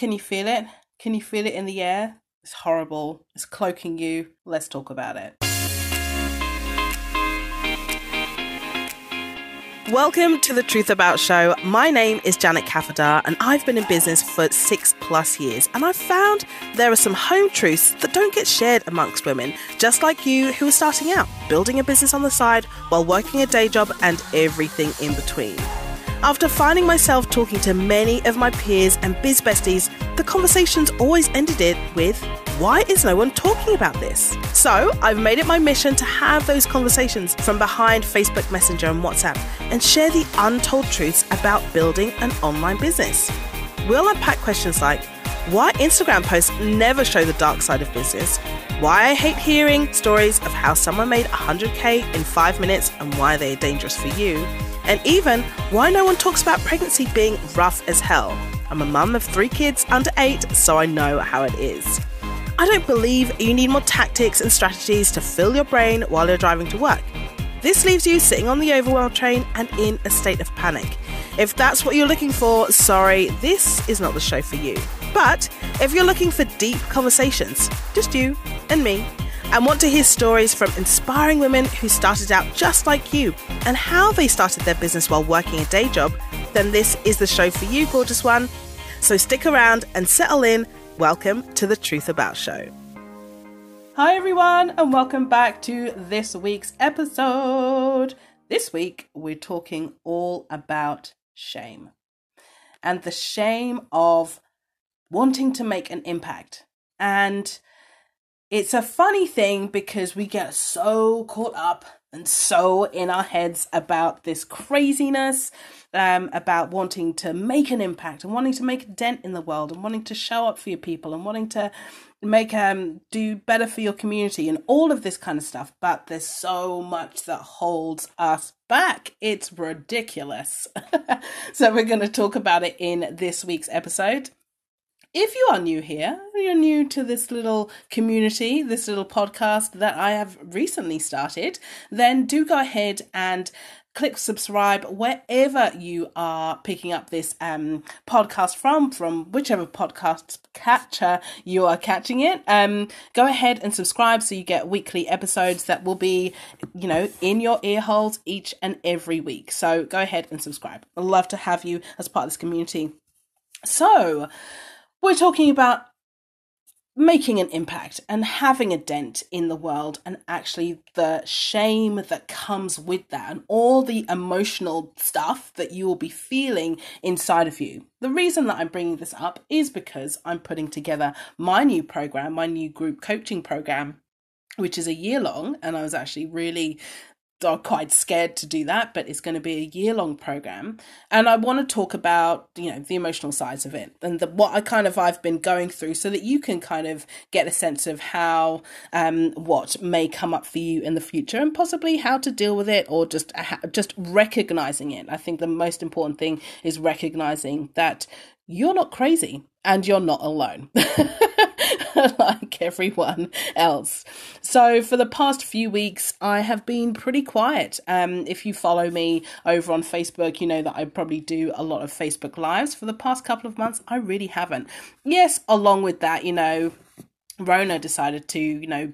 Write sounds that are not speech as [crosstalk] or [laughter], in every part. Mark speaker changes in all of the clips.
Speaker 1: Can you feel it? Can you feel it in the air? It's horrible. It's cloaking you. Let's talk about it. Welcome to the Truth About Show. My name is Janet Kafadar, and I've been in business for six plus years. And I've found there are some home truths that don't get shared amongst women, just like you who are starting out, building a business on the side while working a day job and everything in between. After finding myself talking to many of my peers and biz besties, the conversations always ended it with, why is no one talking about this? So I've made it my mission to have those conversations from behind Facebook Messenger and WhatsApp and share the untold truths about building an online business. We'll unpack questions like why Instagram posts never show the dark side of business, why I hate hearing stories of how someone made 100k in five minutes and why they're dangerous for you, and even why no one talks about pregnancy being rough as hell. I'm a mum of three kids under eight, so I know how it is. I don't believe you need more tactics and strategies to fill your brain while you're driving to work. This leaves you sitting on the overwhelmed train and in a state of panic. If that's what you're looking for, sorry, this is not the show for you. But if you're looking for deep conversations, just you and me, and want to hear stories from inspiring women who started out just like you and how they started their business while working a day job, then this is the show for you, gorgeous one. So stick around and settle in Welcome to the Truth About Show. Hi, everyone, and welcome back to this week's episode. This week, we're talking all about shame and the shame of wanting to make an impact. And it's a funny thing because we get so caught up and so in our heads about this craziness um, about wanting to make an impact and wanting to make a dent in the world and wanting to show up for your people and wanting to make um do better for your community and all of this kind of stuff. But there's so much that holds us back. It's ridiculous. [laughs] So we're going to talk about it in this week's episode if you are new here, you're new to this little community, this little podcast that I have recently started, then do go ahead and click subscribe wherever you are picking up this um, podcast from, from whichever podcast catcher you are catching it. Um, go ahead and subscribe so you get weekly episodes that will be, you know, in your ear holes each and every week. So go ahead and subscribe. I'd love to have you as part of this community. So, we're talking about making an impact and having a dent in the world and actually the shame that comes with that and all the emotional stuff that you will be feeling inside of you. The reason that I'm bringing this up is because I'm putting together my new program, my new group coaching program which is a year long and i was actually really are quite scared to do that, but it's going to be a year long program. And I want to talk about, you know, the emotional sides of it and the, what I kind of I've been going through so that you can kind of get a sense of how, um, what may come up for you in the future and possibly how to deal with it or just, just recognizing it. I think the most important thing is recognizing that you're not crazy and you're not alone. [laughs] [laughs] like everyone else. So, for the past few weeks, I have been pretty quiet. Um, if you follow me over on Facebook, you know that I probably do a lot of Facebook Lives. For the past couple of months, I really haven't. Yes, along with that, you know, Rona decided to, you know,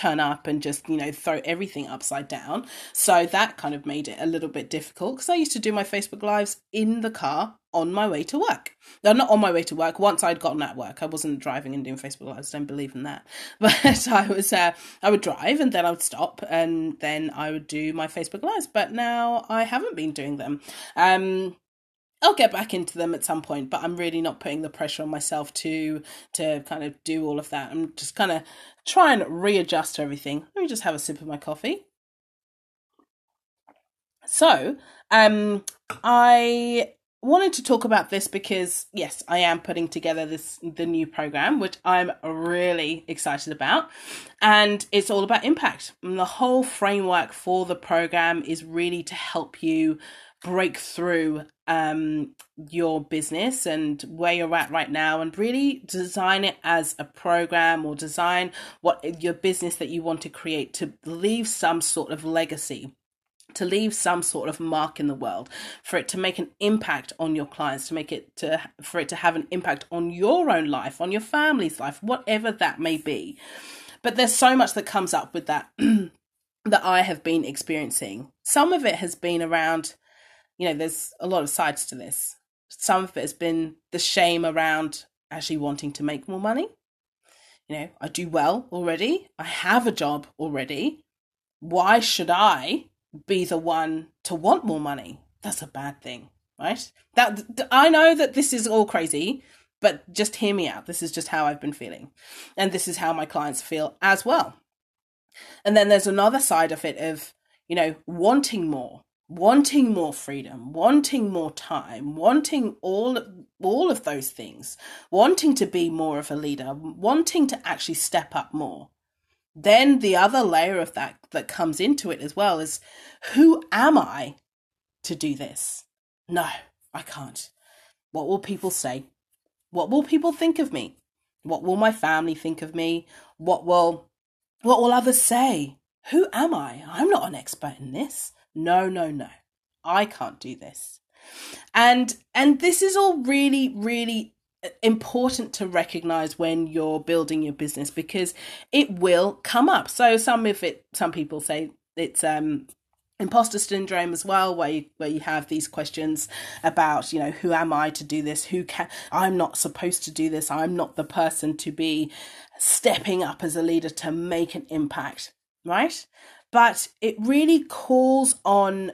Speaker 1: turn up and just you know throw everything upside down. So that kind of made it a little bit difficult because i used to do my facebook lives in the car on my way to work. No not on my way to work. Once i'd gotten at work i wasn't driving and doing facebook lives. Don't believe in that. [laughs] But i was uh, i would drive and then i would stop and then i would do my facebook lives. But now i haven't been doing them. Um I'll get back into them at some point, but I'm really not putting the pressure on myself to to kind of do all of that. I'm just kind of try and readjust everything. Let me just have a sip of my coffee. So, um, I wanted to talk about this because yes, I am putting together this the new program, which I'm really excited about, and it's all about impact. And the whole framework for the program is really to help you break through um, your business and where you're at right now and really design it as a program or design what your business that you want to create to leave some sort of legacy to leave some sort of mark in the world for it to make an impact on your clients to make it to for it to have an impact on your own life on your family's life whatever that may be. But there's so much that comes up with that [clears throat] that I have been experiencing. Some of it has been around you know there's a lot of sides to this some of it has been the shame around actually wanting to make more money you know I do well already I have a job already why should I be the one to want more money. That's a bad thing, right? That I know that this is all crazy, but just hear me out. This is just how I've been feeling. And this is how my clients feel as well. And then there's another side of it of, you know, wanting more, wanting more freedom, wanting more time, wanting all all of those things, wanting to be more of a leader, wanting to actually step up more then the other layer of that that comes into it as well is who am I to do this? No, I can't. What will people say? What will people think of me? What will my family think of me? What will what will others say? Who am I? I'm not an expert in this. No, no, no. I can't do this. And and this is all really really important to recognize when you're building your business because it will come up. So some of it, some people say it's um imposter syndrome as well where you, where you have these questions about you know who am i to do this who can i'm not supposed to do this i'm not the person to be stepping up as a leader to make an impact right but it really calls on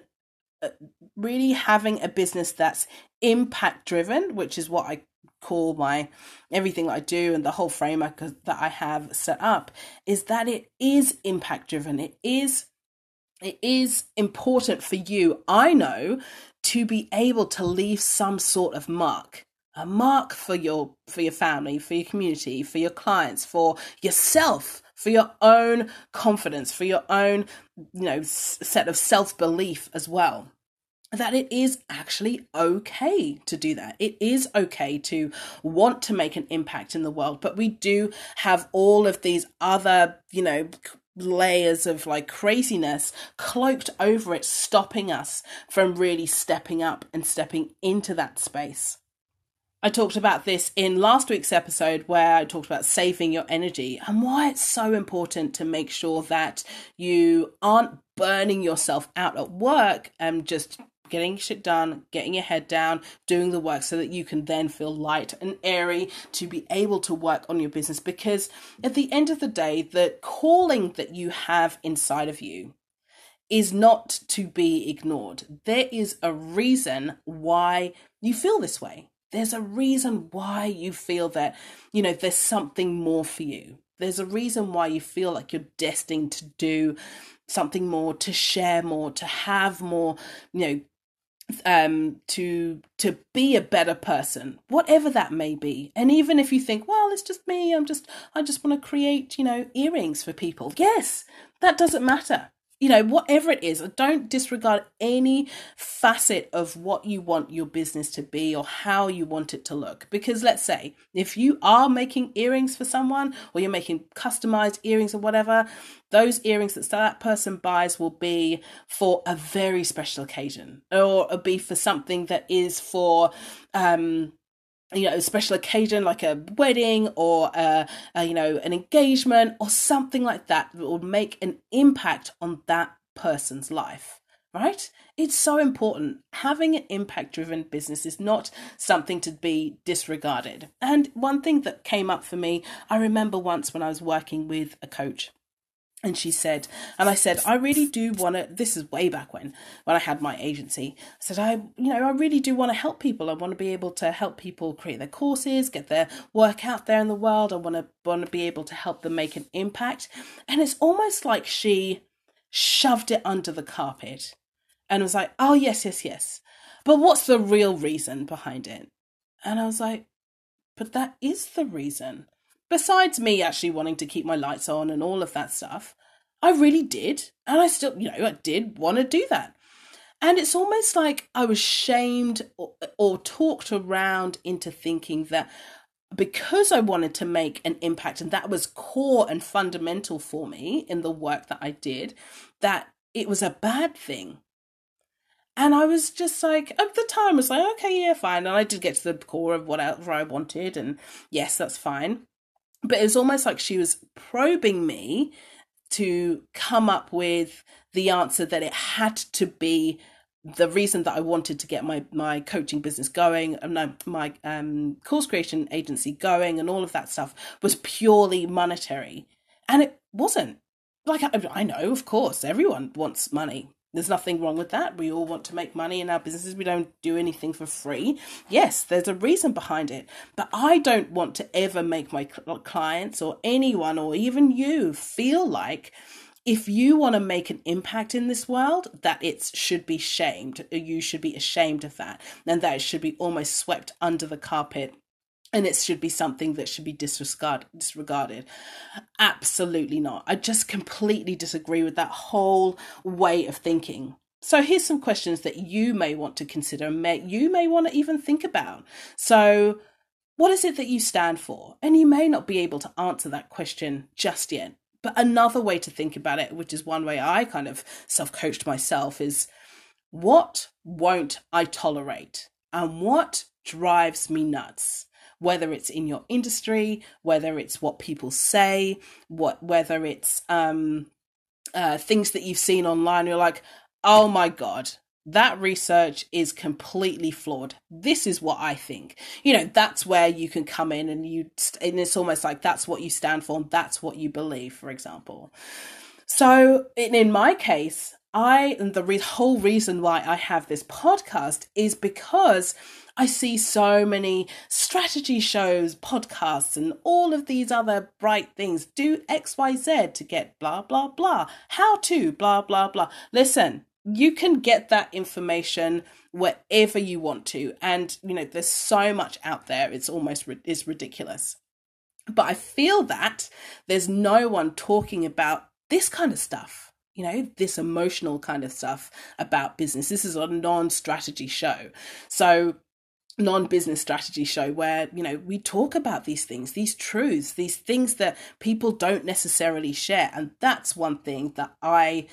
Speaker 1: uh, really having a business that's impact driven which is what i call my everything that I do and the whole framework that I have set up is that it is impact driven. It is it is important for you, I know, to be able to leave some sort of mark a mark for your for your family for your community for your clients for yourself for your own confidence for your own you know set of self-belief as well that it is actually okay to do that. It is okay to want to make an impact in the world, but we do have all of these other, you know, layers of like craziness cloaked over it, stopping us from really stepping up and stepping into that space. I talked about this in last week's episode where I talked about saving your energy and why it's so important to make sure that you aren't burning yourself out at work and just getting shit done, getting your head down, doing the work so that you can then feel light and airy to be able to work on your business. Because at the end of the day, the calling that you have inside of you is not to be ignored. There is a reason why you feel this way. There's a reason why you feel that, you know, there's something more for you. There's a reason why you feel like you're destined to do something more, to share more, to have more, you know, um to to be a better person whatever that may be. And even if you think well it's just me i'm just i just want to create you know earrings for people. Yes that doesn't matter you know, whatever it is, don't disregard any facet of what you want your business to be or how you want it to look. Because let's say if you are making earrings for someone or you're making customized earrings or whatever, those earrings that that person buys will be for a very special occasion or be for something that is for um you know, a special occasion like a wedding or a, a, you know an engagement or something like that that will make an impact on that person's life right? It's so important. Having an impact driven business is not something to be disregarded. And one thing that came up for me i remember once when i was working with a coach and she said and i said i really do want to this is way back when when i had my agency i said i you know i really do want to help people. I want to be able to help people create their courses get their work out there in the world. I want to want to be able to help them make an impact. And it's almost like she shoved it under the carpet and was like oh yes yes yes. But what's the real reason behind it? And i was like but that is the reason besides me actually wanting to keep my lights on and all of that stuff, I really did. And I still, you know, I did want to do that. And it's almost like I was shamed or, or talked around into thinking that because I wanted to make an impact and that was core and fundamental for me in the work that I did, that it was a bad thing And I was just like, at the time, I was like, okay, yeah, fine. And I did get to the core of whatever I wanted. And yes, that's fine. But it was almost like she was probing me to come up with the answer that it had to be the reason that I wanted to get my my coaching business going and um, my um, course creation agency going and all of that stuff was purely monetary, and it wasn't. Like I, I know, of course, everyone wants money. There's nothing wrong with that. We all want to make money in our businesses. We don't do anything for free. Yes, there's a reason behind it. But I don't want to ever make my clients or anyone or even you feel like if you want to make an impact in this world, that it should be shamed. You should be ashamed of that, and that it should be almost swept under the carpet. And it should be something that should be disregard, disregarded. Absolutely not. I just completely disagree with that whole way of thinking. So here's some questions that you may want to consider, may you may want to even think about. So, what is it that you stand for? And you may not be able to answer that question just yet. But another way to think about it, which is one way I kind of self coached myself, is what won't I tolerate and what drives me nuts? Whether it's in your industry, whether it's what people say, what whether it's um, uh, things that you've seen online, you're like, oh my god, that research is completely flawed. This is what I think. You know, that's where you can come in and you, and it's almost like that's what you stand for and that's what you believe, for example. So, in, in my case, I, and the re- whole reason why I have this podcast is because I see so many strategy shows, podcasts, and all of these other bright things. Do XYZ to get blah, blah, blah. How to, blah, blah, blah. Listen, you can get that information wherever you want to and you know there's so much out there it's almost is ridiculous but i feel that there's no one talking about this kind of stuff you know this emotional kind of stuff about business this is a non-strategy show so non-business strategy show where you know we talk about these things these truths these things that people don't necessarily share and that's one thing that i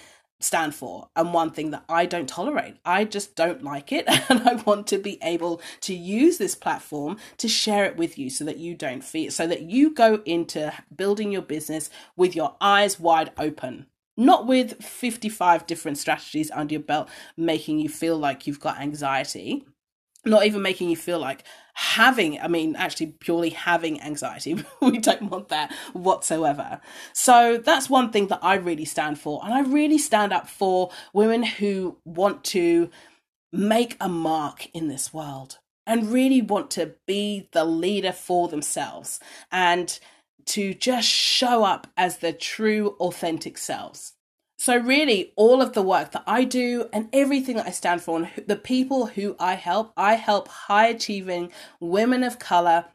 Speaker 1: stand for and one thing that I don't tolerate. I just don't like it [laughs] and I want to be able to use this platform to share it with you so that you don't feel so that you go into building your business with your eyes wide open. Not with 55 different strategies under your belt making you feel like you've got anxiety not even making you feel like having i mean actually purely having anxiety. [laughs] We don't want that whatsoever. So that's one thing that i really stand for. And i really stand up for women who want to make a mark in this world and really want to be the leader for themselves and to just show up as their true authentic selves so, really, all of the work that I do and everything that I stand for, and the people who I help, I help high achieving women of color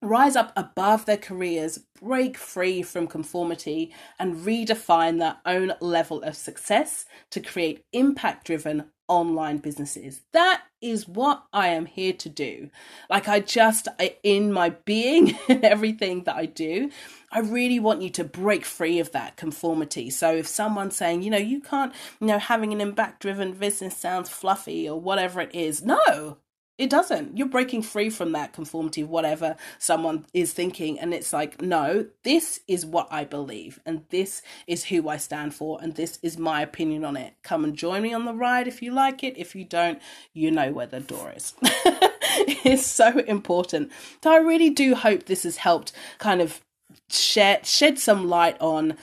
Speaker 1: rise up above their careers, break free from conformity, and redefine their own level of success to create impact driven online businesses. That is what I am here to do. Like, I just, in my being [laughs] and everything that I do, I really want you to break free of that conformity. So if someone's saying, you know, you can't, you know, having an impact driven business sounds fluffy or whatever it is, no, it doesn't. You're breaking free from that conformity whatever someone is thinking. And it's like, no, this is what I believe. And this is who I stand for. And this is my opinion on it. Come and join me on the ride if you like it. If you don't, you know where the door is. [laughs] it's so important. So I really do hope this has helped kind of shed shed some light on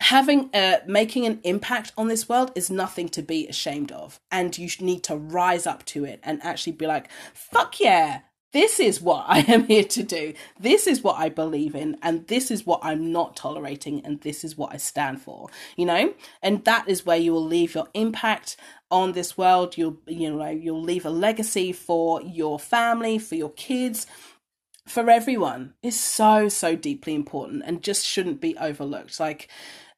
Speaker 1: having a making an impact on this world is nothing to be ashamed of and you need to rise up to it and actually be like fuck yeah this is what [laughs] I am here to do. This is what I believe in, and this is what I'm not tolerating, and this is what I stand for. You know, and that is where you will leave your impact on this world. You'll, you know, you'll leave a legacy for your family, for your kids, for everyone is so so deeply important and just shouldn't be overlooked like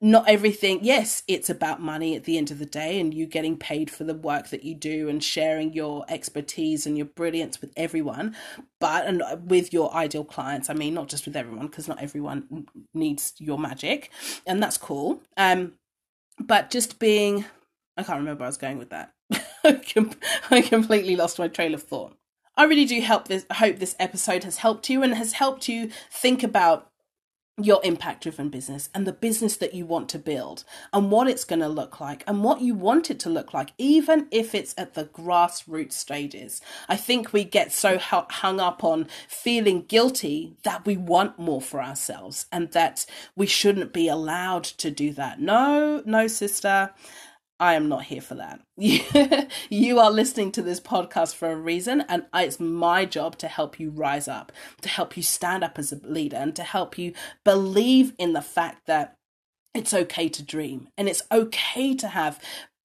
Speaker 1: not everything yes it's about money at the end of the day and you getting paid for the work that you do and sharing your expertise and your brilliance with everyone. But and with your ideal clients i mean not just with everyone because not everyone needs your magic and that's cool. Um but just being i can't remember i was going with that. [laughs] I completely lost my trail of thought. I really do help this hope this episode has helped you and has helped you think about your impact driven business and the business that you want to build and what it's going to look like and what you want it to look like, even if it's at the grassroots stages. I think we get so hung up on feeling guilty that we want more for ourselves and that we shouldn't be allowed to do that. No, no, sister. I am not here for that. [laughs] you are listening to this podcast for a reason, and it's my job to help you rise up, to help you stand up as a leader, and to help you believe in the fact that it's okay to dream and it's okay to have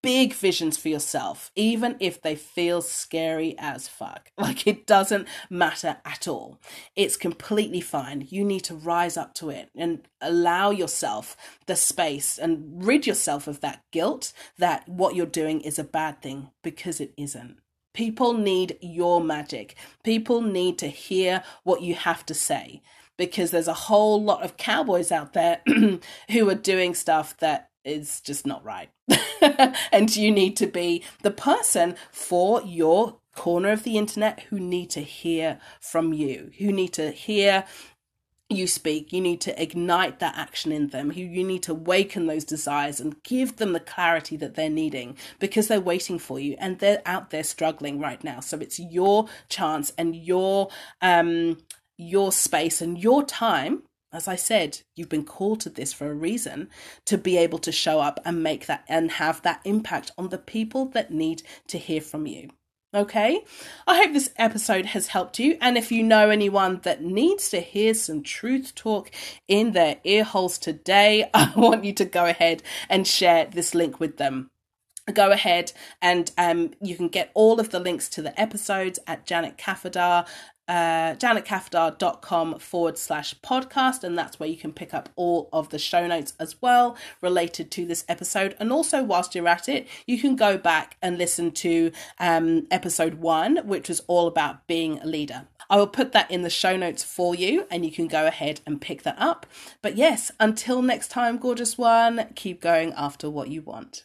Speaker 1: big visions for yourself, even if they feel scary as fuck. [laughs] Like it doesn't matter at all. It's completely fine. You need to rise up to it and allow yourself the space and rid yourself of that guilt that what you're doing is a bad thing because it isn't. People need your magic. People need to hear what you have to say because there's a whole lot of cowboys out there [clears throat] who are doing stuff that is just not right. [laughs] and you need to be the person for your corner of the internet who need to hear from you, who need to hear you speak, you need to ignite that action in them. You, you need to awaken those desires and give them the clarity that they're needing because they're waiting for you and they're out there struggling right now. So it's your chance and your um your space and your time as I said, you've been called to this for a reason to be able to show up and make that and have that impact on the people that need to hear from you. Okay, I hope this episode has helped you. And if you know anyone that needs to hear some truth talk in their ear holes today, [laughs] I want you to go ahead and share this link with them go ahead and um, you can get all of the links to the episodes at Janet Kafadar uh, janetkafadar.com forward slash podcast, and that's where you can pick up all of the show notes as well related to this episode. And also, whilst you're at it, you can go back and listen to um, episode one, which was all about being a leader. I will put that in the show notes for you, and you can go ahead and pick that up. But yes, until next time, gorgeous one, keep going after what you want.